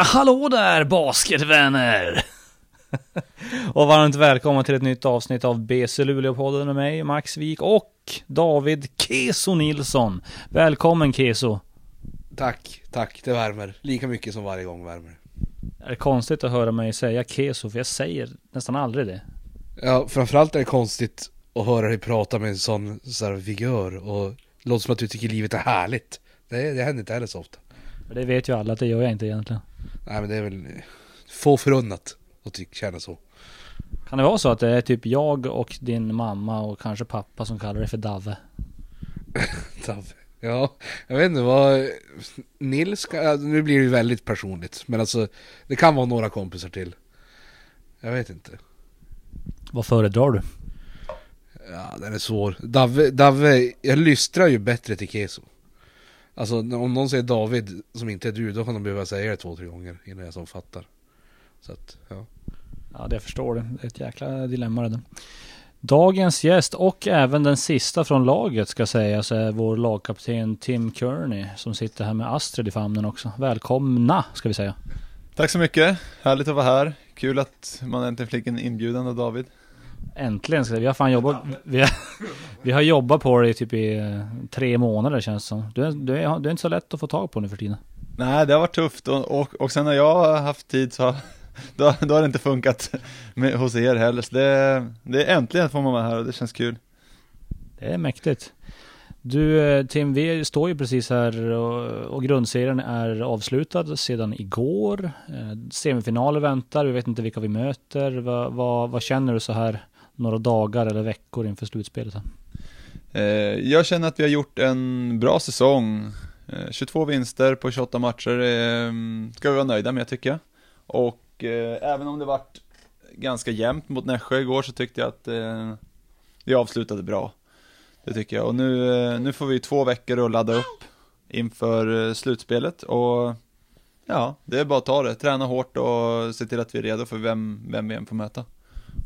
Ja, hallå där basketvänner! och varmt välkomna till ett nytt avsnitt av BC Luleå-podden med mig, Max Wik och David Keso Nilsson. Välkommen Keso! Tack, tack, det värmer. Lika mycket som varje gång värmer. Är det konstigt att höra mig säga Keso, för jag säger nästan aldrig det. Ja, framförallt är det konstigt att höra dig prata med en sån så här, vigör och låter som att du tycker livet är härligt. Det, det händer inte heller så ofta. Det vet ju alla att det gör jag inte egentligen. Nej men det är väl få förunnat att känna så. Kan det vara så att det är typ jag och din mamma och kanske pappa som kallar det för Dave? Dave. Ja, jag vet inte vad... Nils, ska, nu blir det ju väldigt personligt. Men alltså, det kan vara några kompisar till. Jag vet inte. Vad föredrar du? Ja, den är svår. Dave, Dave jag lystrar ju bättre till Keso. Alltså om någon säger David som inte är du, då kan de behöva säga det två, tre gånger innan jag som fattar. Så att, ja. Ja, det jag förstår det. Det är ett jäkla dilemma det där. Dagens gäst och även den sista från laget ska sägas är vår lagkapten Tim Kearney som sitter här med Astrid i famnen också. Välkomna ska vi säga. Tack så mycket, härligt att vara här. Kul att man äntligen fick en inbjudan av David. Äntligen ska vi, har fan jobbat, vi har, vi har jobbat på det typ i eh, tre månader känns det som. Du är, du, är, du är inte så lätt att få tag på nu för tiden. Nej, det har varit tufft och, och, och sen när jag har haft tid så då, då har det inte funkat med, hos er heller. Så det, det är äntligen får man vara här och det känns kul. Det är mäktigt. Du eh, Tim, vi står ju precis här och, och grundserien är avslutad sedan igår. Eh, semifinaler väntar, vi vet inte vilka vi möter. Vad, vad, vad känner du så här några dagar eller veckor inför slutspelet? Eh, jag känner att vi har gjort en bra säsong. Eh, 22 vinster på 28 matcher eh, ska vi vara nöjda med tycker jag. Och även om det varit ganska jämnt mot Nässjö igår så tyckte jag att vi avslutade bra. Det tycker jag. Och nu, nu får vi två veckor att ladda upp inför slutspelet och ja, det är bara att ta det. Träna hårt och se till att vi är redo för vem, vem vi än får möta.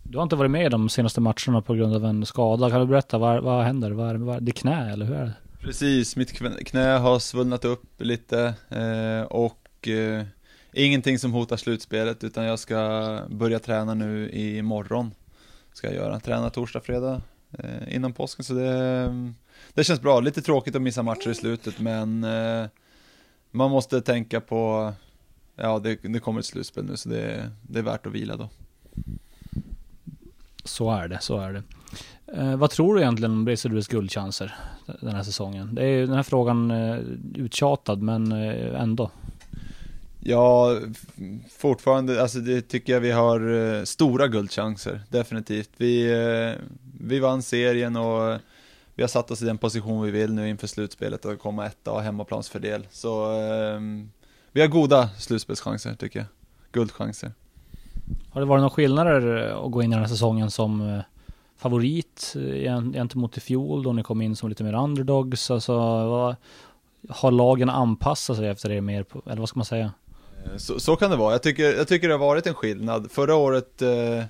Du har inte varit med de senaste matcherna på grund av en skada. Kan du berätta, vad, vad händer? Vad, vad, det är knä eller hur är det? Precis, mitt knä har svullnat upp lite eh, och eh, ingenting som hotar slutspelet utan jag ska börja träna nu imorgon. Ska jag göra. Träna torsdag, fredag, eh, innan påsken så det, det känns bra. Lite tråkigt att missa matcher i slutet men eh, man måste tänka på, ja det, det kommer ett slutspel nu så det, det är värt att vila då. Så är det, så är det. Eh, vad tror du egentligen om Bracedurus guldchanser den här säsongen? Det är ju den här frågan eh, uttjatad men eh, ändå. Ja, fortfarande, alltså det tycker jag vi har eh, stora guldchanser, definitivt. Vi, eh, vi vann serien och vi har satt oss i den position vi vill nu inför slutspelet och komma etta och hemmaplansfördel. Så eh, vi har goda slutspelschanser tycker jag, guldchanser. Har det varit några skillnader eh, att gå in i den här säsongen som eh, favorit eh, gentemot i fjol då ni kom in som lite mer underdogs? Alltså, vad, har lagen anpassat sig efter det mer, på, eller vad ska man säga? Så, så, kan det vara. Jag tycker, jag tycker det har varit en skillnad. Förra året, eh,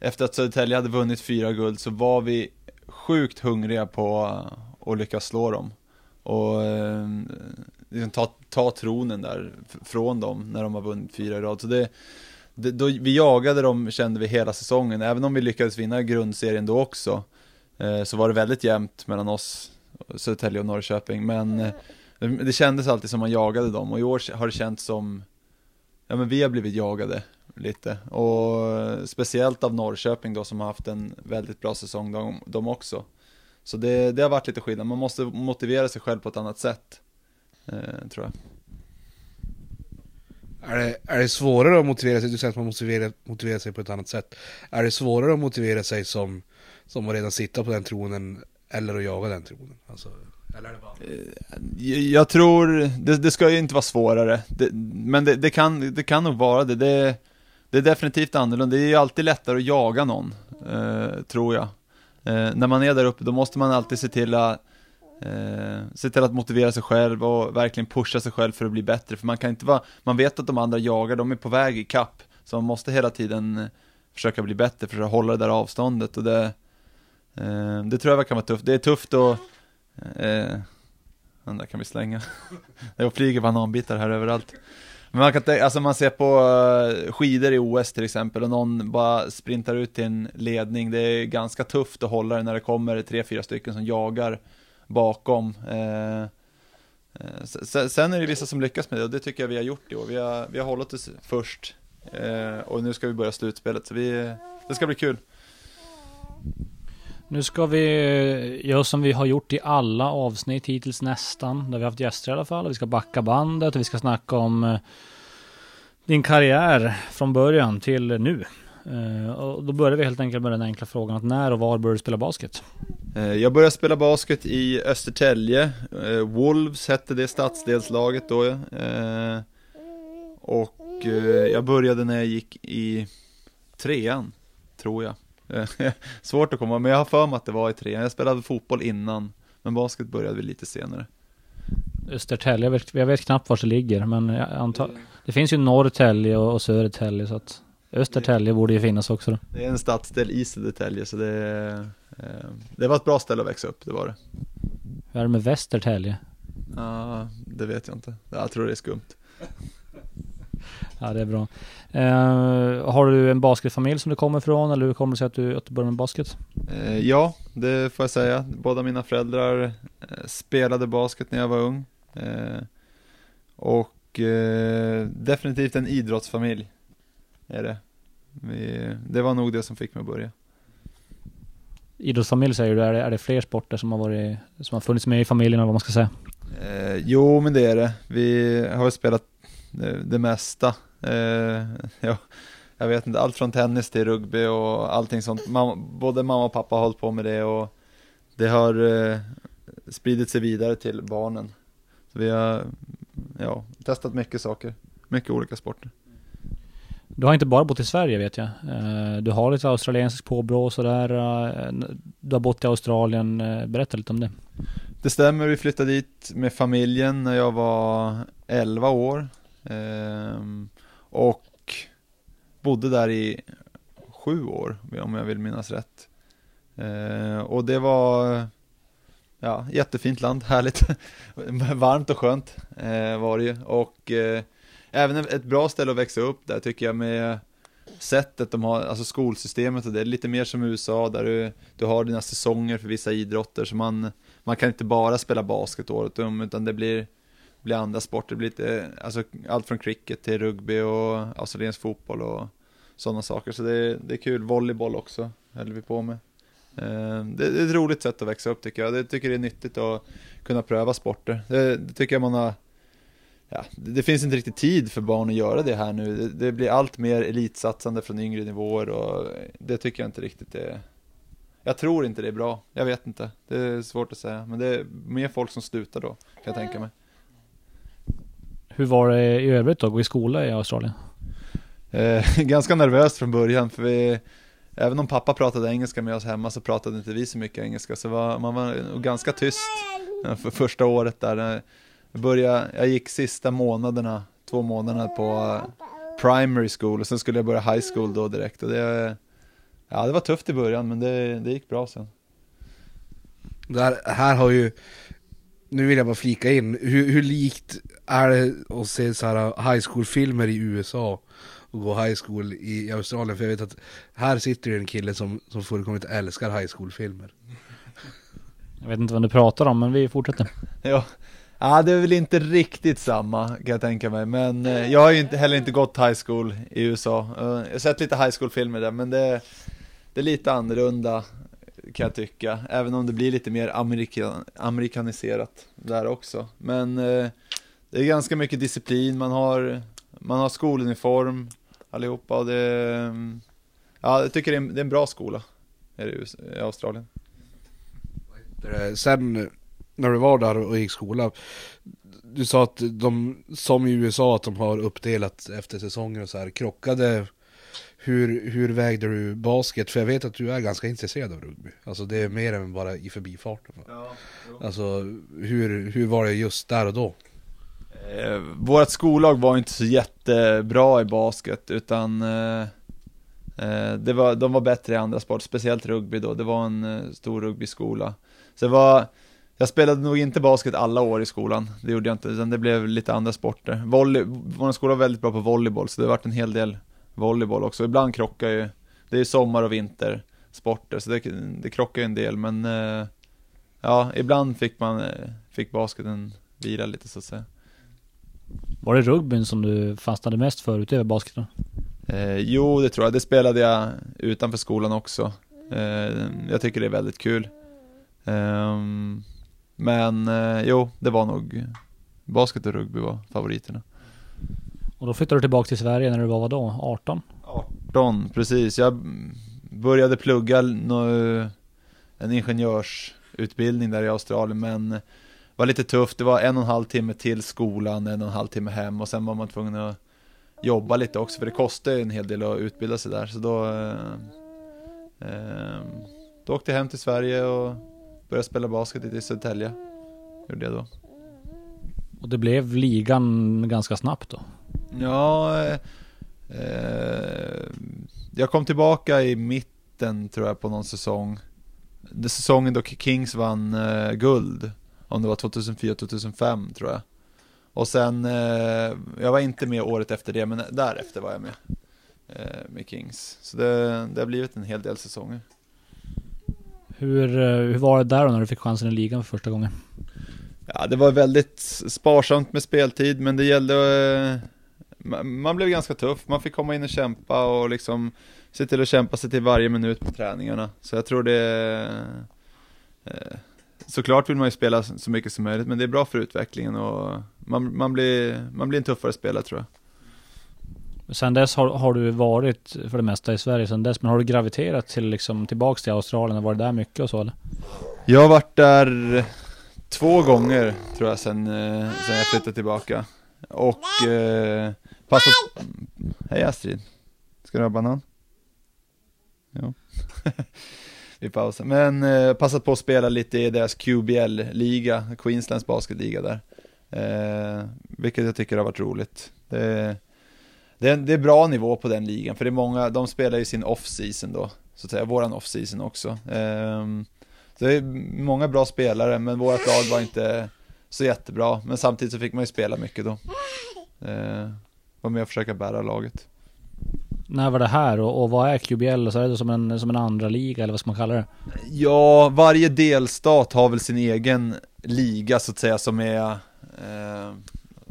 efter att Södertälje hade vunnit fyra guld, så var vi sjukt hungriga på att lyckas slå dem. Och eh, liksom ta, ta tronen där från dem när de har vunnit fyra i rad. Så det, det, då, vi jagade dem, kände vi, hela säsongen. Även om vi lyckades vinna grundserien då också, eh, så var det väldigt jämnt mellan oss, Södertälje och Norrköping. Men eh, det kändes alltid som man jagade dem och i år har det känts som ja men vi har blivit jagade lite och eh, speciellt av Norrköping då som har haft en väldigt bra säsong de, de också. Så det, det har varit lite skillnad, man måste motivera sig själv på ett annat sätt, eh, tror jag. Är det, är det svårare att motivera sig, du säger att man måste motivera, motivera sig på ett annat sätt. Är det svårare att motivera sig som, som att redan sitta på den tronen eller att jaga den tronen? Alltså... Eller är det bara... Eh, jag tror, det, det ska ju inte vara svårare, det, men det, det, kan, det kan nog vara det. det. Det är definitivt annorlunda, det är ju alltid lättare att jaga någon, eh, tror jag. Eh, när man är där uppe, då måste man alltid se till att eh, se till att motivera sig själv och verkligen pusha sig själv för att bli bättre, för man kan inte vara, man vet att de andra jagar, de är på väg i kapp så man måste hela tiden eh, försöka bli bättre för att hålla det där avståndet och det, eh, det tror jag kan vara tufft. Det är tufft att Eh, den där kan vi slänga. Det flyger bananbitar här överallt. Men man kan tänka, alltså man ser på eh, skidor i OS till exempel och någon bara sprintar ut till en ledning. Det är ganska tufft att hålla det när det kommer tre, fyra stycken som jagar bakom. Eh, eh sen är det vissa som lyckas med det och det tycker jag vi har gjort i år. Vi har, vi har hållit oss först eh, och nu ska vi börja slutspelet så vi, det ska bli kul. Nu ska vi eh, göra som vi har gjort i alla avsnitt hittills nästan. Där vi har haft gäster i alla fall. Vi ska backa bandet och vi ska snacka om eh, din karriär från början till nu. Och då börjar vi helt enkelt med den enkla frågan att när och var började du spela basket? Jag började spela basket i Östertälje, Wolves hette det stadsdelslaget då. Och jag började när jag gick i trean, tror jag. Svårt att komma, men jag har för mig att det var i trean. Jag spelade fotboll innan, men basket började vi lite senare. Östertälje, jag vet, jag vet knappt var det ligger, men jag antar, det finns ju Norrtälje och, och Södertälje, så att Östertälje borde ju finnas också då. Det är en stadsdel i Södertälje, så det, eh, det var ett bra ställe att växa upp, det var det. Hur är det med Västertälje? Ja, uh, det vet jag inte. Jag tror det är skumt. Ja, det är bra. Uh, har du en basketfamilj som du kommer ifrån eller hur kommer det sig att du, att du började med basket? Uh, ja, det får jag säga. Båda mina föräldrar spelade basket när jag var ung. och definitivt en idrottsfamilj är det. Vi, det var nog det som fick mig att börja. Idrottsfamilj säger du, är det, är det fler sporter som har, varit, som har funnits med i familjen eller vad man ska säga? Eh, jo, men det är det. Vi har spelat det, det mesta. Eh, ja, jag vet inte, allt från tennis till rugby och allting sånt. Mamma, både mamma och pappa har hållit på med det och det har eh, spridit sig vidare till barnen. Så vi har ja, testat mycket saker, mycket olika sporter. Du har inte bara bott i Sverige vet jag. Eh, du har lite australiensiskt påbrå och sådär. Eh, du har bott i Australien. Eh, berätta lite om det. Det stämmer, vi flyttade dit med familjen när jag var 11 år. Ehm, och bodde där i sju år, om jag vill minnas rätt. Ehm, och det var ja, jättefint land, härligt, varmt och skönt var det ju. Och även ett bra ställe att växa upp där tycker jag med sättet de har, alltså skolsystemet och det är lite mer som USA där du, du har dina säsonger för vissa idrotter så man, man kan inte bara spela basket året om utan det blir blir andra sporter, det blir lite, alltså allt från cricket till rugby och australiensk fotboll och sådana saker. Så det, det är kul, volleyboll också höll vi på med. Eh, det, det är ett roligt sätt att växa upp tycker jag. Det tycker det är nyttigt att kunna pröva sporter. Det, det tycker jag man har Ja, det finns inte riktigt tid för barn att göra det här nu. Det, det, blir allt mer elitsatsande från yngre nivåer och det tycker jag inte riktigt är... Jag tror inte det är bra. Jag vet inte. Det är svårt att säga. Men det är mer folk som slutar då, kan jag tänka mig. Hur var det i övrigt då, att gå i skola i Australien? Eh, ganska nervöst från början, för vi, även om pappa pratade engelska med oss hemma så pratade inte vi så mycket engelska, så var, man var ganska tyst för första året där. Jag, började, jag gick sista månaderna, två månaderna på primary school och sen skulle jag börja high school då direkt. Och det, ja, det var tufft i början, men det, det gick bra sen. Det här, här har ju nu vill jag bara flika in, hur, hur likt är det att se så här high school-filmer i USA och gå high school i Australien? För jag vet att här sitter ju en kille som, som fullkomligt älskar high school-filmer. Jag vet inte vad du pratar om, men vi fortsätter. ja ja, det är väl inte riktigt samma kan jag tänka mig, men eh, jag har ju inte, heller inte gått high school i USA. Eh, jag har sett lite high school-filmer där, men det, det är lite annorlunda kan jag tycka, även om det blir lite mer amerikan amerikaniserat där också. Men eh, det är ganska mycket disciplin, man har, man har skoluniform allihopa och det, mm, ja jag tycker det är en, det är en bra skola i Australien. Sen när du var där och gick skola, du sa att de, som i USA, att de har uppdelat efter säsonger och så här, krockade hur, hur vägde du basket? För jag vet att du är ganska intresserad av rugby. Alltså det är mer än bara i förbifarten. Ja, alltså hur, hur var det just där och då? Eh, vårt skollag var inte så jättebra i basket utan eh, eh, det var, de var bättre i andra sport, speciellt rugby då. Det var en eh, stor rugbyskola. Så det var jag spelade nog inte basket alla år i skolan, det gjorde jag inte, utan det blev lite andra sporter. Volley, vår skola var väldigt bra på volleyboll, så det har varit en hel del volleyboll också. Ibland krockar ju, det är sommar och vintersporter, så det, det krockar ju en del, men eh, ja, ibland fick man, eh, fick basketen vila lite så att säga. Var det rugbyn som du fastnade mest för utöver basketen? Eh, jo, det tror jag. Det spelade jag utanför skolan också. Eh, jag tycker det är väldigt kul. Eh, men eh, jo, det var nog basket och rugby var favoriterna. Och då flyttade du tillbaka till Sverige när du var vadå? 18? 18, precis. Jag började plugga en ingenjörsutbildning där i Australien, men var lite tufft. Det var en och en halv timme till skolan, en och en halv timme hem och sen var man tvungen att jobba lite också, för det kostar ju en hel del att utbilda sig där. Så då, eh, eh, då åkte jag hem till Sverige och började spela basket i Södertälje. Gjorde jag då. Och det blev ligan ganska snabbt då? Ja, eh, eh, jag kom tillbaka i mitten tror jag på någon säsong. Det säsongen då Kings vann eh, guld, om det var 2004-2005 tror jag. Och sen, eh, jag var inte med året efter det, men därefter var jag med eh, med Kings. Så det, det har blivit en hel del säsonger. Hur, eh, hur var det där då när du fick chansen i ligan för första gången? Ja, det var väldigt sparsamt med speltid, men det gällde eh, man blev ganska tuff, man fick komma in och kämpa och liksom se till att kämpa sig till varje minut på träningarna. Så jag tror det eh, Såklart vill man ju spela så mycket som möjligt, men det är bra för utvecklingen och man, man, blir, man blir en tuffare spelare tror jag. Sen dess har, har du varit för det mesta i Sverige sen dess, men har du graviterat till liksom tillbaks till Australien och varit där mycket och så eller? Jag har varit där två gånger tror jag sen, eh, sen jag flyttade tillbaka. Och eh, passat... Hej Astrid. Ska du ha banan? Ja. Vi pausar. Men eh, passat på att spela lite i deras QBL-liga, Queenslands basketliga där. Eh, vilket jag tycker har varit roligt. Det, det, är, det är bra nivå på den ligan, för det är många, de spelar ju sin off-season då, så att säga, våran off-season också. Eh, så det är många bra spelare, men vårt lag var inte så jättebra. Men samtidigt så fick man ju spela mycket då. Eh, var med och försöka bära laget. När var det här och, och vad är QBL? Så är det som en, som en andra liga eller vad ska man kalla det? Ja, varje delstat har väl sin egen liga så att säga som är eh,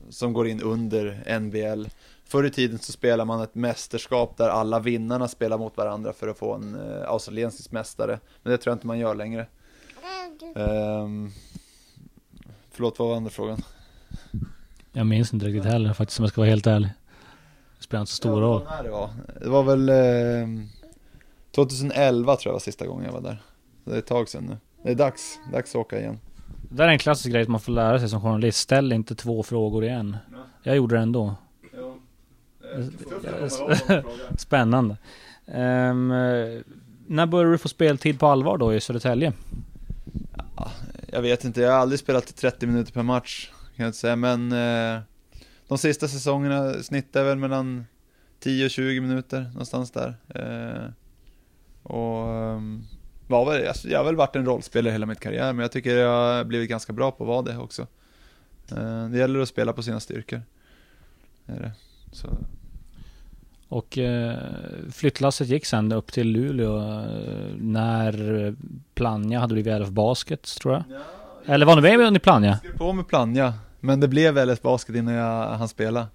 som går in under NBL. Förr i tiden så spelar man ett mästerskap där alla vinnarna spelar mot varandra för att få en eh, australiensisk mästare. Men det tror jag inte man gör längre. Um, förlåt, vad var andra frågan? Jag minns inte riktigt heller faktiskt om jag ska vara helt ärlig. Det spelar inte så stor roll. Ja, det, var. det var väl eh, 2011 tror jag var sista gången jag var där. Så det är ett tag sedan nu. Det är dags, dags att åka igen. Det där är en klassisk grej som man får lära sig som journalist. Ställ inte två frågor i en. Jag gjorde det ändå. Spännande. Um, när började du få speltid på allvar då i Södertälje? Jag vet inte, jag har aldrig spelat 30 minuter per match kan jag inte säga, men eh, de sista säsongerna snittar väl mellan 10 och 20 minuter någonstans där. Eh, och um, var väl, alltså, jag har väl varit en rollspelare hela mitt karriär, men jag tycker jag har blivit ganska bra på att vara det också. Eh, det gäller att spela på sina styrkor. Är det. Så. Och eh, flyttlasset gick sen upp till Luleå eh, när Plannja hade blivit LF Basket tror jag. Ja, Eller var du med under Plannja? Jag skrev på med Plannja, men det blev LS Basket innan jag hann spela.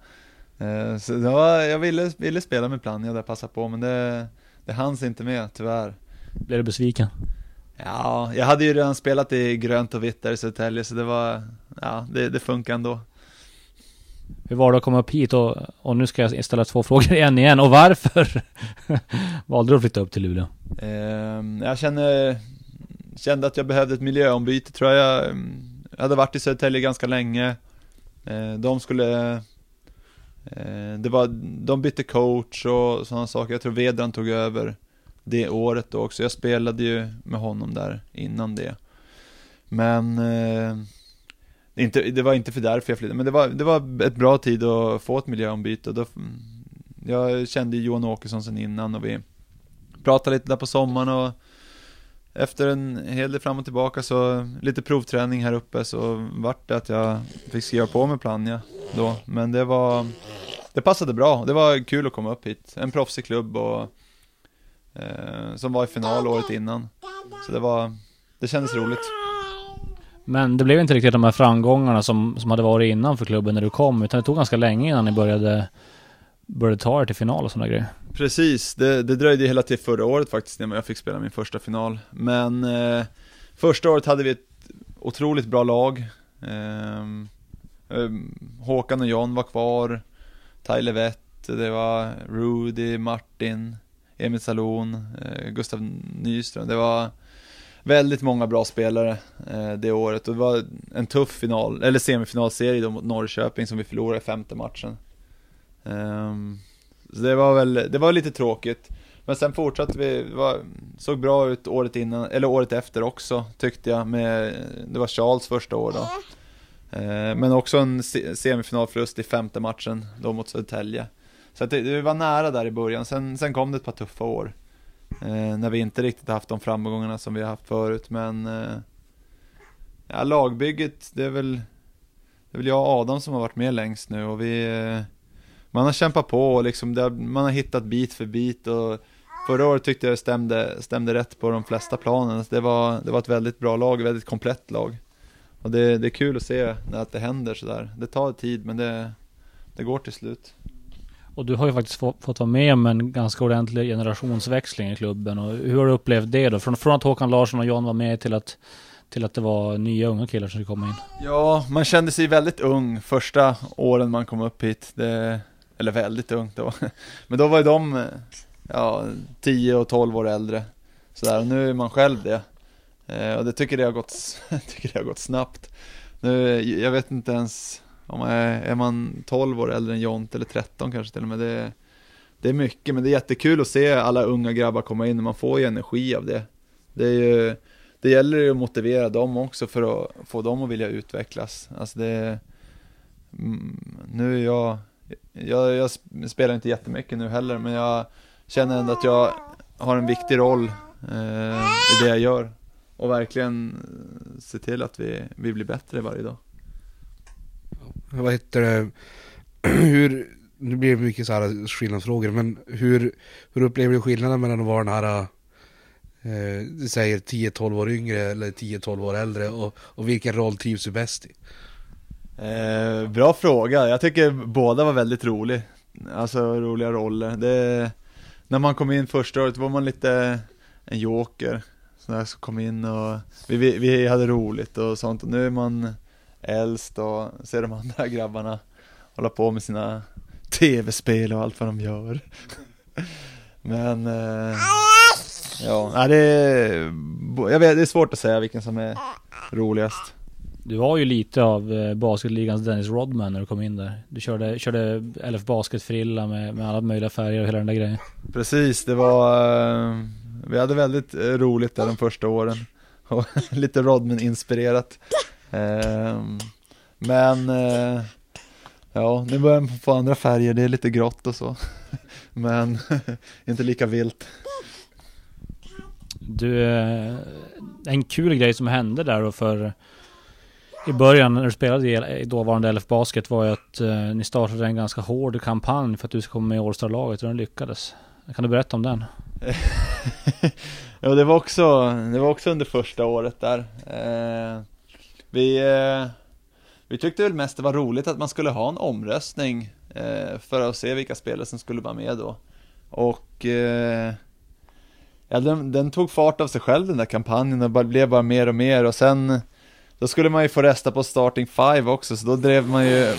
Eh, så var, jag ville, ville spela med Plannja där, passa på, men det, det hanns inte med tyvärr. Blev du besviken? Ja, jag hade ju redan spelat i grönt och vitt där i Södertälje, så det var, ja, det, det funkar ändå. Hur var det att komma upp hit och, och nu ska jag ställa två frågor igen igen. Och varför valde du att flytta upp till Luleå? Eh, jag känner, kände att jag behövde ett miljöombyte tror jag. Jag hade varit i Södertälje ganska länge. Eh, de skulle, eh, det var, de bytte coach och sådana saker. Jag tror Vedran tog över det året då också. Jag spelade ju med honom där innan det. Men eh, inte, det var inte för därför jag flyttade, men det var, det var ett bra tid att få ett miljöombyte. Och då, jag kände Johan Åkesson sen innan och vi pratade lite där på sommaren och efter en hel del fram och tillbaka så, lite provträning här uppe så vart det att jag fick skriva på med Plannja då. Men det var, det passade bra. Det var kul att komma upp hit. En proffsig klubb och eh, som var i final året innan. Så det var, det kändes roligt. Men det blev inte riktigt de här framgångarna som, som hade varit innan för klubben när du kom, utan det tog ganska länge innan ni började, började ta er till final och sådana grejer. Precis, det, det dröjde hela till förra året faktiskt när jag fick spela min första final. Men eh, första året hade vi ett otroligt bra lag. Eh, Håkan och John var kvar, Tyler Wett, det var Rudy, Martin, Emil Salon, eh, Gustav Nyström. Det var väldigt många bra spelare eh, det året och det var en tuff final, eller semifinalserie då mot Norrköping som vi förlorade i femte matchen. Um, så det var väl, det var lite tråkigt. Men sen fortsatte vi, var, såg bra ut året innan, eller året efter också tyckte jag med, det var Charles första år då. Eh, men också en semifinalförlust i femte matchen då mot Södertälje. Så att det, det, var nära där i början, sen, sen kom det ett par tuffa år. Eh, när vi inte riktigt haft de framgångarna som vi har haft förut, men eh, ja, lagbygget, det är väl, det är väl jag och Adam som har varit med längst nu och vi eh, man har kämpat på och liksom, det, man har hittat bit för bit och förra året tyckte jag det stämde, stämde rätt på de flesta planen. Det var, det var ett väldigt bra lag, ett väldigt komplett lag. Och det, det är kul att se när att det händer sådär. Det tar tid men det, det går till slut. Och du har ju faktiskt fått, fått vara med om en ganska ordentlig generationsväxling i klubben. Och hur har du upplevt det då? Från, från att Håkan Larsson och John var med till att, till att det var nya unga killar som skulle komma in? Ja, man kände sig väldigt ung första åren man kom upp hit. Det, eller väldigt ung då. Men då var ju de ja, 10 och 12 år äldre. Sådär, och nu är man själv det. Eh, och det tycker jag har gått, tycker det har gått snabbt. Nu, jag vet inte ens om man är, är man 12 år äldre än Jont eller 13 kanske till och med. Det, det är mycket, men det är jättekul att se alla unga grabbar komma in och man får ju energi av det. Det, är ju, det gäller ju att motivera dem också för att få dem att vilja utvecklas. Alltså det, mm, nu är jag, jag, jag spelar inte jättemycket nu heller, men jag känner ändå att jag har en viktig roll eh, i det jag gör och verkligen eh, se till att vi, vi blir bättre varje dag. Vad heter det, hur, nu blir det mycket så här skillnadsfrågor, men hur, hur upplever du skillnaden mellan att vara den här eh, du säger 10-12 år yngre eller 10-12 år äldre och, och vilken roll trivs du bäst i? Eh, bra fråga, jag tycker båda var väldigt roliga Alltså roliga roller. Det, när man kom in första året var man lite en joker sådär som kom in och vi, vi, vi, hade roligt och sånt och nu är man äldst och ser de andra grabbarna hålla på med sina tv-spel och allt vad de gör. Men eh, ja, det är, jag vet, det är svårt att säga vilken som är roligast. Du var ju lite av eh, basketligans Dennis Rodman när du kom in där. Du körde, körde LF Basket-frilla med, med alla möjliga färger och hela den där grejen. Precis, det var eh, vi hade väldigt eh, roligt där de första åren. Och lite Rodman-inspirerat. Ehm, men eh, ja, nu börjar man få andra färger, det är lite grått och så. Men inte lika vilt. Du, eh, en kul grej som hände där då för i början när du spelade i dåvarande LF Basket var ju att ni startade en ganska hård kampanj för att du ska komma med i All-Star-laget och den lyckades. Kan du berätta om den? ja, det var också, det var också under första året där. Eh, vi, eh, vi tyckte väl mest det var roligt att man skulle ha en omröstning eh, för att se vilka spelare som skulle vara med då. Och eh, ja, den, den, tog fart av sig själv den där kampanjen och bara, blev bara mer och mer och sen då skulle man ju få resta på starting five också så då drev man ju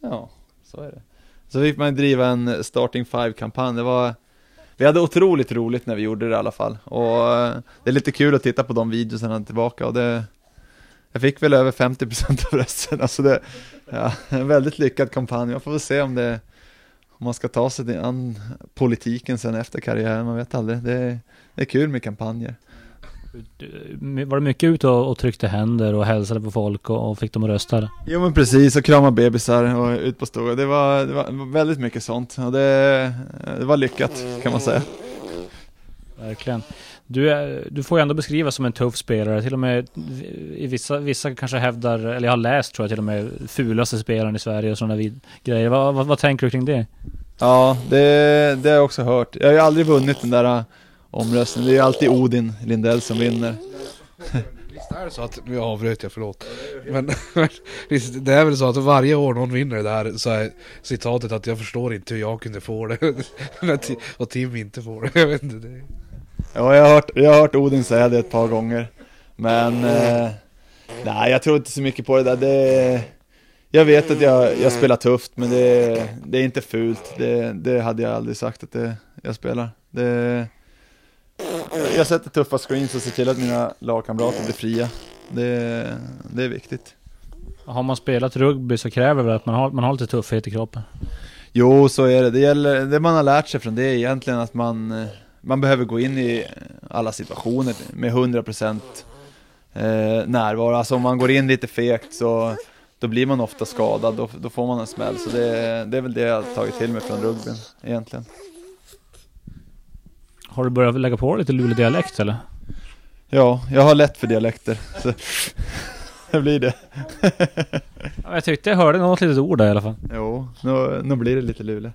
Ja, så är det. Så fick man driva en starting five-kampanj, det var vi hade otroligt roligt när vi gjorde det i alla fall. Och eh, det är lite kul att titta på de videorna tillbaka och det jag fick väl över 50% av rösterna alltså det, ja, en väldigt lyckad kampanj, man får väl se om det om man ska ta sig an politiken sen efter karriären, man vet aldrig, det, det är kul med kampanjer. Var det mycket ute och, och tryckte händer och hälsade på folk och, och fick dem att rösta? Jo men precis, och krama bebisar och ut på stora. Det var, det var väldigt mycket sånt och det, det var lyckat kan man säga. Verkligen. Du, är, du får ju ändå beskrivas som en tuff spelare. Till och med i vissa, vissa kanske hävdar, eller jag har läst tror jag till och med, fulaste spelaren i Sverige och sådana vid, grejer. Vad, vad, vad, tänker du kring det? Ja, det, det har jag också hört. Jag har ju aldrig vunnit den där omröstningen. Det är ju alltid Odin Lindell som vinner. Visst är det så att, nu avbröt jag, förlåt. Men det är väl så att varje år någon vinner det där så är citatet att jag förstår inte hur jag kunde få det. och Tim inte får det. Jag vet inte. Det. Ja, jag har, hört, jag har hört Odin säga det ett par gånger. Men eh, nej, jag tror inte så mycket på det där. Det, jag vet att jag, jag spelar tufft, men det, det är inte fult. Det, det hade jag aldrig sagt att det, jag spelar. Det, jag sätter tuffa screens och ser till att mina lagkamrater blir fria. Det, det är viktigt. Har man spelat rugby så kräver det att man har, man har lite tuffhet i kroppen. Jo, så är det. Det, gäller, det man har lärt sig från det är egentligen att man, man behöver gå in i alla situationer med 100% eh, närvaro. Alltså om man går in lite fegt så då blir man ofta skadad, då, då får man en smäll. Så det, det är väl det jag har tagit till mig från rugbyn egentligen. Har du börjat lägga på lite Luleå-dialekt eller? Ja, jag har lätt för dialekter. Så det blir det. ja, jag tyckte jag hörde något litet ord där i alla fall. Jo, nu, nu blir det lite Luleå.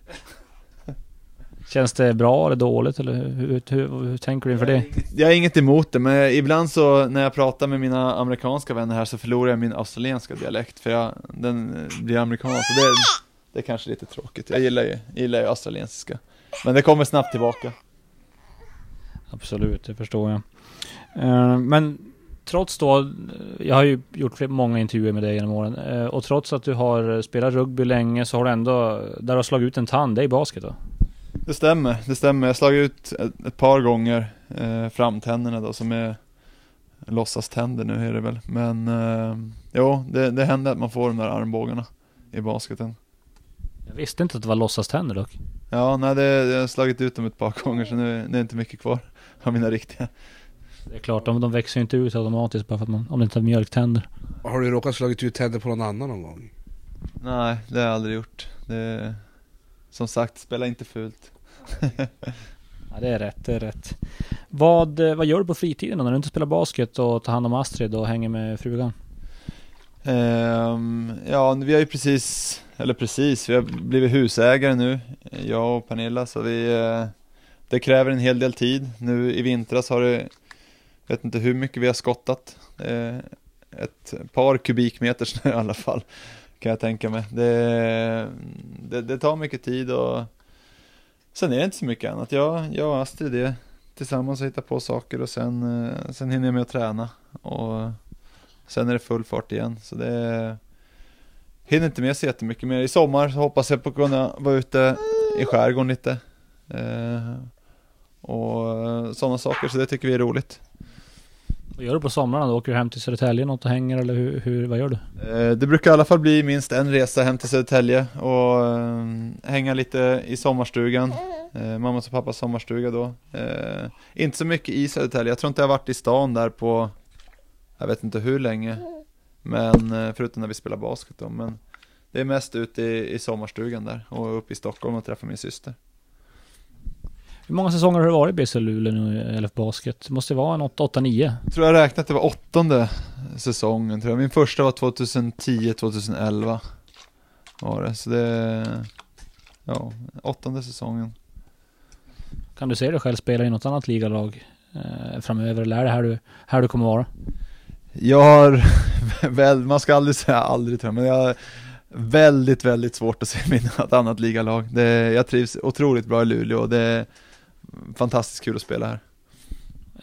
Känns det bra eller dåligt eller hur, hur, hur, hur tänker du inför det? Jag har inget emot det, men ibland så när jag pratar med mina amerikanska vänner här så förlorar jag min australienska dialekt för jag, den blir amerikansk. Det, det är kanske lite tråkigt. Jag gillar ju, gillar ju australiensiska. Men det kommer snabbt tillbaka. Absolut, det förstår jag. Uh, men trots då, jag har ju gjort många intervjuer med dig genom åren. Uh, och trots att du har spelat rugby länge så har du ändå, där du har slagit ut en tand, det är i basket då? Det stämmer, det stämmer. Jag har slagit ut ett, ett par gånger eh, framtänderna då som är låtsaständer nu är det väl. Men eh, jo, det, det händer att man får de där armbågarna i basketen. Jag visste inte att det var låtsaständer dock. Ja, nej det, jag har slagit ut dem ett par gånger så nu det är inte mycket kvar av mina riktiga. Det är klart, de, de växer ju inte ut automatiskt bara för att man, om det inte är mjölktänder. Har du råkat slagit ut tänder på någon annan någon gång? Nej, det har jag aldrig gjort. Det, som sagt, spela inte fult. ja, det är rätt, det är rätt. Vad, eh, vad gör du på fritiden när du inte spelar basket och tar hand om Astrid och hänger med frugan? Um, ja, vi har ju precis, eller precis, vi har blivit husägare nu, jag och Pernilla, så vi, uh, det kräver en hel del tid. Nu i vintras har det, jag vet inte hur mycket vi har skottat, eh, ett par kubikmeter snö i alla fall, kan jag tänka mig. Det, det, det tar mycket tid och sen är det inte så mycket annat. Jag, jag och Astrid är tillsammans och hittar på saker och sen, eh, sen hinner jag med att träna. Och Sen är det full fart igen, så det hinner inte med så jättemycket mer. I sommar så hoppas jag på att kunna vara ute i skärgården lite. Eh, och sådana saker, så det tycker vi är roligt. Vad gör du på somrarna då? Åker du hem till Södertälje något och hänger eller hur, hur, vad gör du? Eh, det brukar i alla fall bli minst en resa hem till Södertälje och eh, hänga lite i sommarstugan. Eh, mammas och pappas sommarstuga då. Eh, inte så mycket i Södertälje, jag tror inte jag har varit i stan där på jag vet inte hur länge. Men eh, förutom när vi spelar basket då. Men det är mest ute i, i sommarstugan där och uppe i Stockholm och träffa min syster. Hur många säsonger har det varit i BC Luleå nu i LF Basket? Det måste vara en 8-9? Jag tror jag räknat att det var åttonde säsongen tror jag. Min första var 2010-2011 var det. Så det, ja, åttonde säsongen. Kan du se dig själv spela i något annat ligalag eh, framöver? Eller är det här du, här du kommer vara? Jag har, väl, man ska aldrig säga aldrig tror jag, men jag har väldigt, väldigt svårt att se mig i något annat ligalag. Det, jag trivs otroligt bra i Luleå och det är fantastiskt kul att spela här.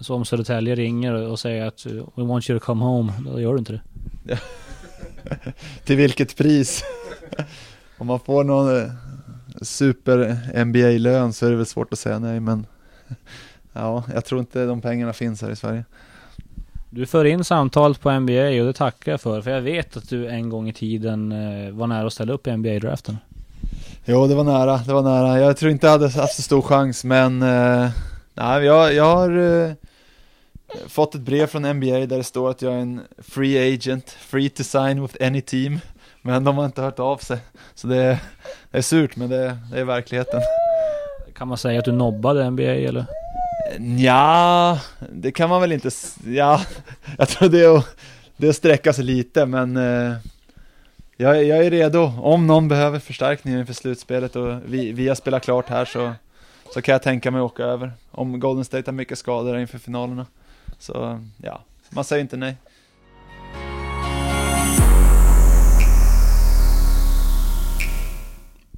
Så om Södertälje ringer och säger att we want you to come home, då gör du inte det? Till vilket pris? om man får någon eh, super NBA-lön så är det väl svårt att säga nej, men ja, jag tror inte de pengarna finns här i Sverige. Du för in samtalet på NBA och det tackar jag för. För jag vet att du en gång i tiden eh, var nära att ställa upp i NBA-draften. Jo, det var nära. Det var nära. Jag tror inte jag hade haft så stor chans, men eh, nej, jag, jag har eh, fått ett brev från NBA där det står att jag är en free agent, free to sign with any team. Men de har inte hört av sig. Så det, är, det är surt, men det, det är verkligheten. Kan man säga att du nobbade NBA eller? Ja, det kan man väl inte, ja, jag tror det är att, det är att sträcka sig lite men eh, jag, jag är redo, om någon behöver förstärkning inför slutspelet och vi, vi har spelat klart här så, så kan jag tänka mig att åka över. Om Golden State har mycket skador inför finalerna. Så ja, man säger inte nej.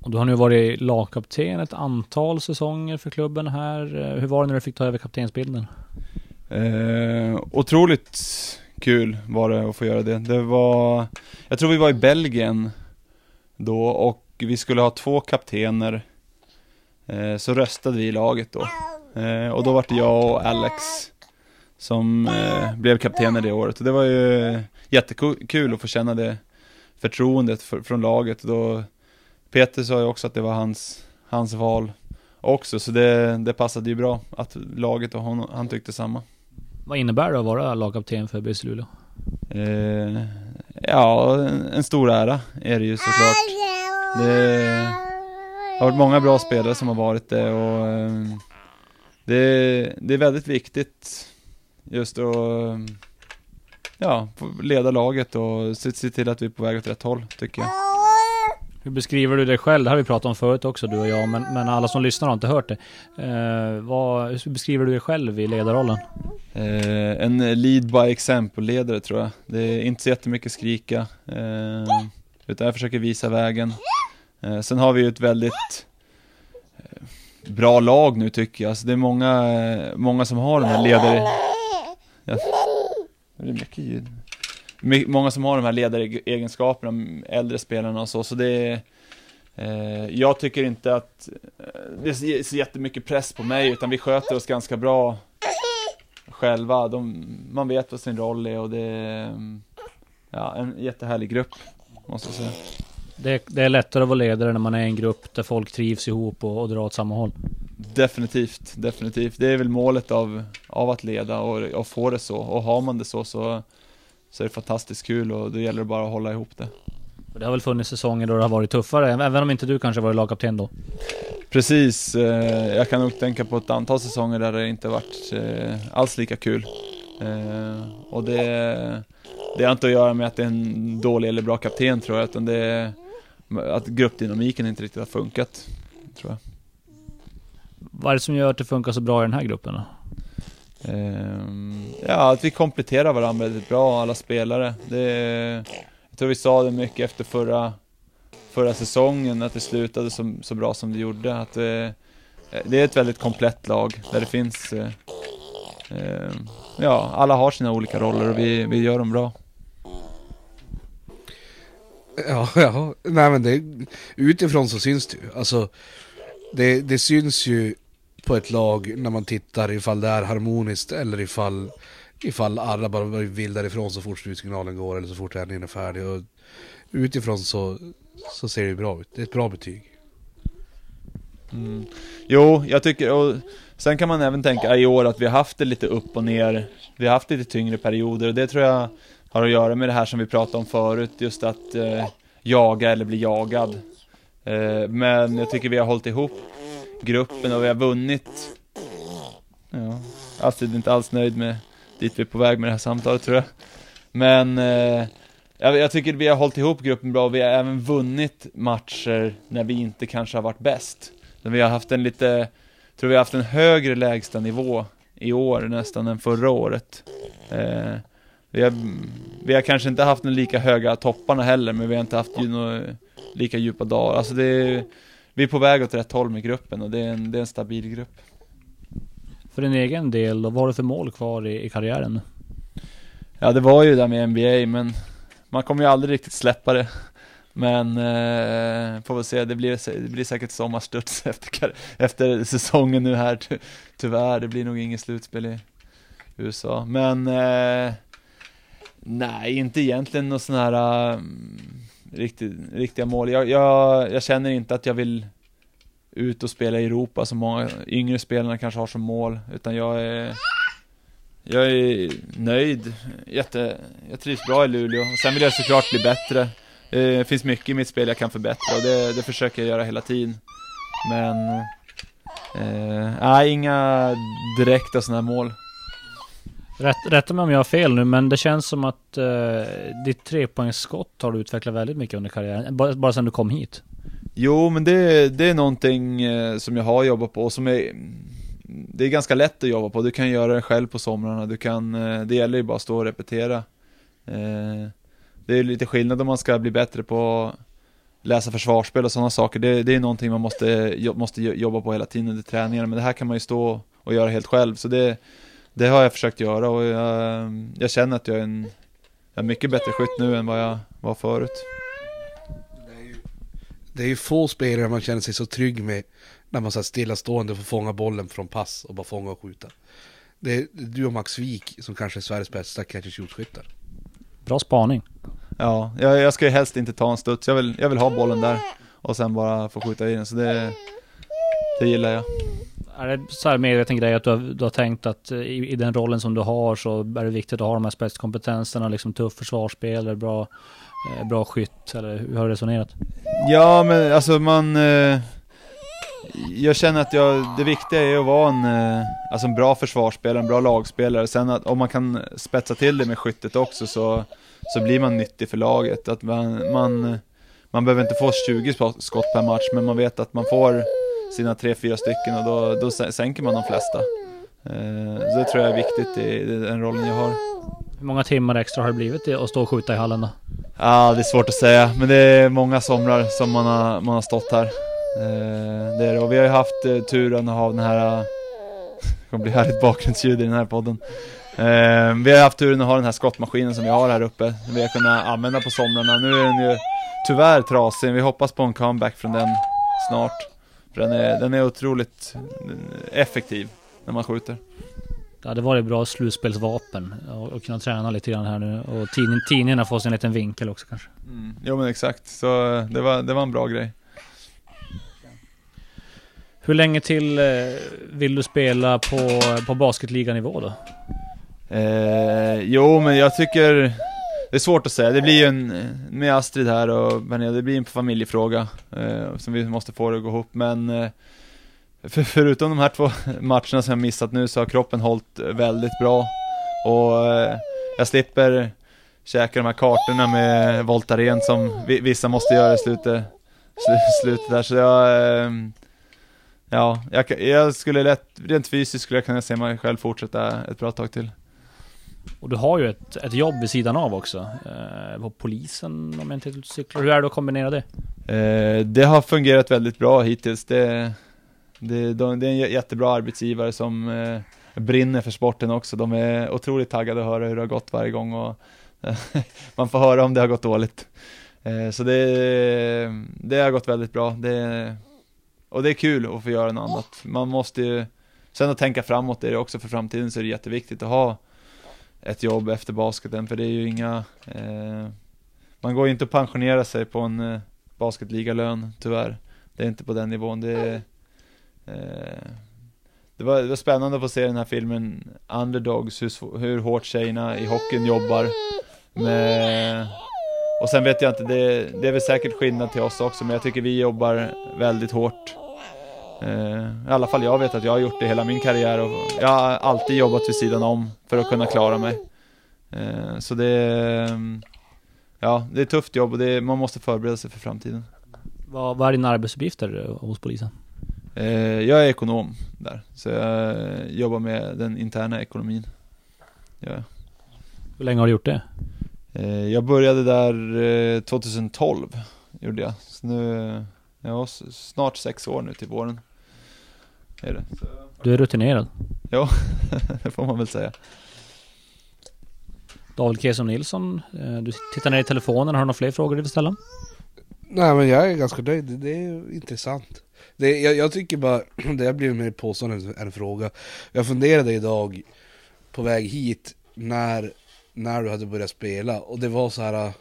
Och du har nu varit lagkapten ett antal säsonger för klubben här. Hur var det när du fick ta över kaptensbilden? Eh, otroligt kul var det att få göra det. Det var, jag tror vi var i Belgien då och vi skulle ha två kaptener. Eh, så röstade vi i laget då. Eh, och då var det jag och Alex som eh, blev kaptener det året. Och det var ju jättekul att få känna det förtroendet för, från laget. Då, Peter sa ju också att det var hans, hans val också, så det, det passade ju bra att laget och hon, han tyckte samma. Vad innebär det att vara lagkapten för BC Luleå? Eh, ja, en, stor ära är det ju såklart. Det har varit många bra spelare som har varit det och eh, det, det är väldigt viktigt just att ja, få leda laget och se, se till att vi är på väg åt rätt håll, tycker jag. Hur beskriver du dig själv? Det har vi pratat om förut också, du och jag, men, men alla som lyssnar har inte hört det. Eh, vad, hur beskriver du dig själv i ledarrollen? Eh, en lead by example-ledare tror jag. Det är inte så jättemycket skrika, eh, utan jag försöker visa vägen. Eh, sen har vi ju ett väldigt eh, bra lag nu tycker jag. Alltså det är många, eh, många som har den här ledare... Ja, det är mycket ljud. Många som har de här ledaregenskaperna, äldre spelarna och så, så det är eh, Jag tycker inte att eh, det är så jättemycket press på mig, utan vi sköter oss ganska bra själva. De, man vet vad sin roll är och det är ja, en jättehärlig grupp, måste jag säga. Det, det, är lättare att vara ledare när man är en grupp där folk trivs ihop och, och drar åt samma håll. Definitivt, definitivt. Det är väl målet av, av att leda och, och få det så. Och har man det så, så så är det fantastiskt kul och då gäller det bara att hålla ihop det. Det har väl funnits säsonger då det har varit tuffare, även om inte du kanske varit lagkapten då? Precis, eh, jag kan nog tänka på ett antal säsonger där det inte varit eh, alls lika kul. Eh, och det, det har inte att göra med att det är en dålig eller bra kapten tror jag, utan det är att gruppdynamiken inte riktigt har funkat, tror jag. Vad är det som gör att det funkar så bra i den här gruppen då? Ehm, ja, att vi kompletterar varandra väldigt bra, alla spelare. Det, jag tror vi sa det mycket efter förra, förra säsongen, att det slutade så, så bra som det gjorde. Att det, det är ett väldigt komplett lag, där det finns... Eh, ehm, ja, alla har sina olika roller och vi, vi gör dem bra. Ja, ja, nej men det, utifrån så syns det ju. Alltså, det, det syns ju på ett lag när man tittar ifall det är harmoniskt eller ifall, ifall alla bara vill därifrån så fort slutsignalen går eller så fort träningen är färdig. Och utifrån så, så ser det bra ut. Det är ett bra betyg. Mm. Jo, jag tycker, och sen kan man även tänka i år att vi har haft det lite upp och ner. Vi har haft lite tyngre perioder och det tror jag har att göra med det här som vi pratade om förut, just att eh, jaga eller bli jagad. Eh, men jag tycker vi har hållit ihop gruppen och vi har vunnit. Ja, Astrid är inte alls nöjd med dit vi är på väg med det här samtalet tror jag. Men eh, jag, jag tycker vi har hållit ihop gruppen bra och vi har även vunnit matcher när vi inte kanske har varit bäst. Men vi har haft en lite, tror vi har haft en högre lägsta nivå i år nästan än förra året. Eh, vi, har, vi har kanske inte haft de lika höga topparna heller, men vi har inte haft några lika djupa dagar. Alltså det är, vi är på väg åt rätt håll med gruppen och det är en, det är en stabil grupp. För din egen del då, vad har du för mål kvar i, i karriären? Ja det var ju det med NBA men man kommer ju aldrig riktigt släppa det. Men eh, får väl se, det blir, det blir säkert sommarstuds efter, efter säsongen nu här ty, tyvärr. Det blir nog inget slutspel i USA. Men eh, nej, inte egentligen någon sån här riktigt, riktiga mål. Jag, jag, jag, känner inte att jag vill ut och spela i Europa som många yngre spelarna kanske har som mål, utan jag är jag är nöjd, Jätte, jag trivs bra i Luleå. Sen vill jag såklart bli bättre. Det finns mycket i mitt spel jag kan förbättra och det, det försöker jag göra hela tiden. Men, eh, nej, inga direkta sådana här mål. Rätt, rätta mig om jag har fel nu, men det känns som att eh, ditt trepoängsskott har du utvecklat väldigt mycket under karriären. Bara, bara sedan du kom hit. Jo, men det, det är någonting eh, som jag har jobbat på och som är Det är ganska lätt att jobba på, du kan göra det själv på somrarna, du kan, eh, det gäller ju bara att stå och repetera. Eh, Det är lite skillnad om man ska bli bättre på läsa försvarsspel och sådana saker, det, det är någonting man måste, måste jobba på hela tiden under träningarna, men det här kan man ju stå och göra helt själv, så det, det har jag försökt göra och jag, jag känner att jag är en jag är mycket bättre skytt nu än vad jag var förut. Det är ju få spelare man känner sig så trygg med när man så stillastående får fånga bollen från pass och bara fånga och skjuta. Det är du och Max Wik som kanske är Sveriges bästa catch and shoot-skyttar. Bra spaning. Ja, jag, jag ska ju helst inte ta en studs. Jag vill, jag vill ha bollen där och sen bara få skjuta in den. Så det, det gillar jag. Är det så här medveten grej att du har, du har tänkt att i, i, den rollen som du har så är det viktigt att ha de här spetskompetenserna, liksom tuff försvarsspel, bra, eh, bra skytt, eller hur har du resonerat? Ja, men alltså man... Eh, jag känner att jag, det viktiga är att vara en, eh, alltså en bra försvarsspelare, en bra lagspelare. Sen att om man kan spetsa till det med skyttet också så, så blir man nyttig för laget. Att man, man, man behöver inte få 20 skott per match, men man vet att man får sina 3-4 stycken och då, då sänker man de flesta. Eh, så det tror jag är viktigt i den rollen jag har. Hur många timmar extra har det blivit att stå och skjuta i hallen då? Ja, det är svårt att säga, men det är många somrar som man har, man har stått här. Eh, det är det. Och vi har ju haft eh, turen att ha den här, det kommer bli härligt bakgrundsljud i den här podden. Eh, vi har haft turen att ha den här skottmaskinen som vi har här uppe, vi har kunnat använda på somrarna. Nu är den ju tyvärr trasig, vi hoppas på en comeback från den snart. För den är, den är otroligt effektiv när man skjuter. Det hade varit bra slutspelsvapen och, och kunna träna lite grann här nu. Och tidning, tidningarna får sig en liten vinkel också kanske. Mm. Jo men exakt, så det var, det var en bra grej. Hur länge till eh, vill du spela på, på basketliganivå då? Eh, jo men jag tycker det är svårt att säga, det blir ju en Med Astrid här och Benja, det blir en familjefråga eh, Som vi måste få det att gå ihop. Men eh, för, Förutom de här två matcherna som jag missat nu så har kroppen hållit väldigt bra. Och eh, jag slipper käka de här kartorna med Voltaren som vissa måste göra i slutet Slutet där. Så jag eh, Ja, jag, jag, skulle lätt, rent fysiskt skulle jag kunna se mig själv fortsätta ett bra tag till. Och du har ju ett, ett jobb vid sidan av också. Eh, på polisen om jag inte cyklar. Hur är det att kombinera det? Eh, det har fungerat väldigt bra hittills. Det, det, de, det är en jättebra arbetsgivare som eh, brinner för sporten också. De är otroligt taggade att höra hur det har gått varje gång och man får höra om det har gått dåligt. Eh, så det, det har gått väldigt bra. Det, och det är kul att få göra något annat. Man måste ju, sen att tänka framåt är det också för framtiden så är det jätteviktigt att ha ett jobb efter basketen för det är ju inga, eh, man går ju inte att pensionera sig på en eh, basketligalön tyvärr. Det är inte på den nivån. Det, är, eh, det, var, det var spännande att få se den här filmen Underdogs, hur, hur hårt tjejerna i hockeyn jobbar med och sen vet jag inte, det, det är väl säkert skillnad till oss också, men jag tycker vi jobbar väldigt hårt i alla fall jag vet att jag har gjort det hela min karriär och jag har alltid jobbat vid sidan om för att kunna klara mig. Eh, så det är, ja, det är ett tufft jobb och är, man måste förbereda sig för framtiden. Vad, vad är dina arbetsuppgifter hos polisen? Eh, jag är ekonom där, så jag jobbar med den interna ekonomin. Ja. Hur länge har du gjort det? Jag började där 2012, gjorde jag. Så nu, ja, snart sex år nu till våren är det. Du är rutinerad. Ja, det får man väl säga. David Kesson Nilsson, eh, du tittar ner i telefonen. Har du några fler frågor du vill ställa? Nej men jag är ganska nöjd, det är intressant. Det, jag, jag tycker bara, det har blivit mer påstående än en fråga. Jag funderade idag på väg hit när, när du hade börjat spela och det var så här.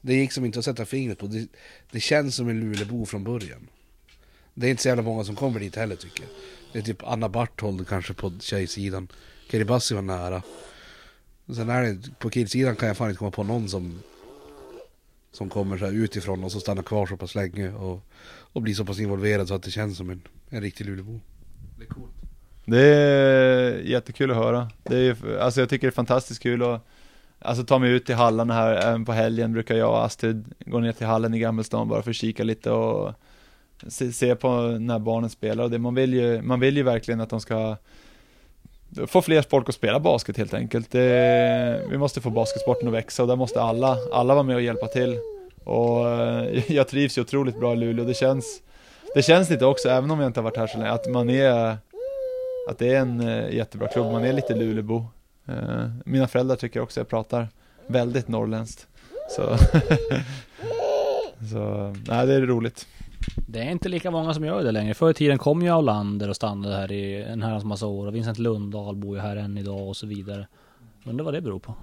Det gick som inte att sätta fingret på. Det, det känns som en Lulebo från början. Det är inte så jävla många som kommer dit heller tycker jag. Det är typ Anna Barthold kanske på tjejsidan. Kiribati var nära. Sen är det, på killsidan kan jag fan inte komma på någon som som kommer så här utifrån och så stannar kvar så pass länge och, och blir så pass involverad så att det känns som en, en riktig Lulebo. Det är coolt. Det är jättekul att höra. Det är, alltså jag tycker det är fantastiskt kul att Alltså ta mig ut till hallarna här, även på helgen brukar jag och Astrid gå ner till hallen i Gammelstad bara för att kika lite och se, se på när barnen spelar och det, man vill ju, man vill ju verkligen att de ska få fler folk att spela basket helt enkelt. Det, vi måste få basketsporten att växa och där måste alla, alla vara med och hjälpa till. Och eh, jag trivs ju otroligt bra i Luleå, det känns, det känns lite också, även om jag inte har varit här så länge, att man är, att det är en eh, jättebra klubb, man är lite Lulebo eh, mina föräldrar tycker också jag pratar väldigt norrländskt. Så, så nej det är roligt. Det är inte lika många som gör det längre. Förr i tiden kom ju Aulander och stannade här i en herrans massa år. Och Vincent Lundahl bor ju här än idag och så vidare. Undrar vad det beror på?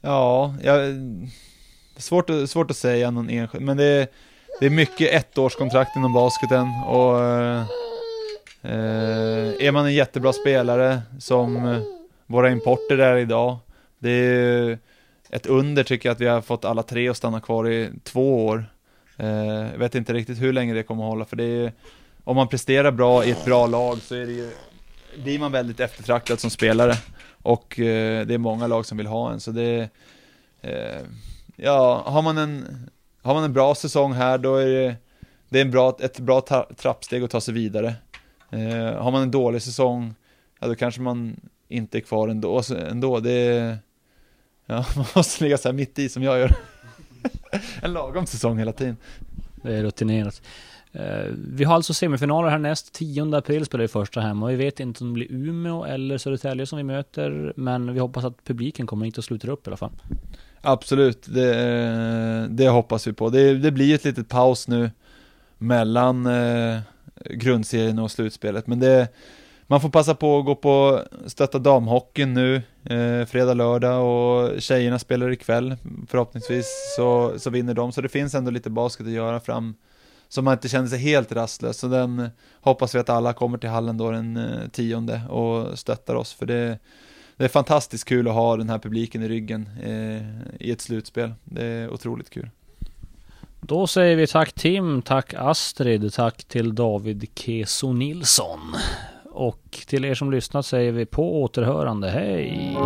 Ja, jag, svårt, svårt att säga någon enskild, men det är, det är mycket ettårskontrakt inom basketen och eh, är man en jättebra spelare som eh, våra importer är idag, det är ett under tycker jag att vi har fått alla tre att stanna kvar i två år. Eh, jag vet inte riktigt hur länge det kommer att hålla för det är, ju... om man presterar bra i ett bra lag så är det ju, blir man väldigt eftertraktad som spelare. Och eh, det är många lag som vill ha en så det eh, Ja, har man en Har man en bra säsong här då är det Det är en bra, ett bra trappsteg att ta sig vidare Har man en dålig säsong Ja då kanske man inte är kvar ändå, alltså, ändå. det är Ja, man måste ligga så här mitt i som jag gör En lagom säsong hela tiden Det är rutinerat Eh, vi har alltså semifinaler härnäst. 10 april spelar vi första hemma. Vi vet inte om det blir Umeå eller Södertälje som vi möter. Men vi hoppas att publiken kommer hit och sluter upp i alla fall. Absolut, det, det hoppas vi på. Det, det blir ett litet paus nu mellan eh, grundserien och slutspelet. Men det, man får passa på att gå på stötta damhockeyn nu, eh, fredag, lördag och tjejerna spelar ikväll. Förhoppningsvis så, så vinner de, så det finns ändå lite basket att göra fram så man inte känner sig helt rastlös. Så den hoppas vi att alla kommer till hallen då den eh, tionde och stöttar oss. För det, det är fantastiskt kul att ha den här publiken i ryggen eh, i ett slutspel. Det är otroligt kul. Då säger vi tack Tim, tack Astrid, tack till David Keso Nilsson. Och till er som lyssnat säger vi på återhörande, hej!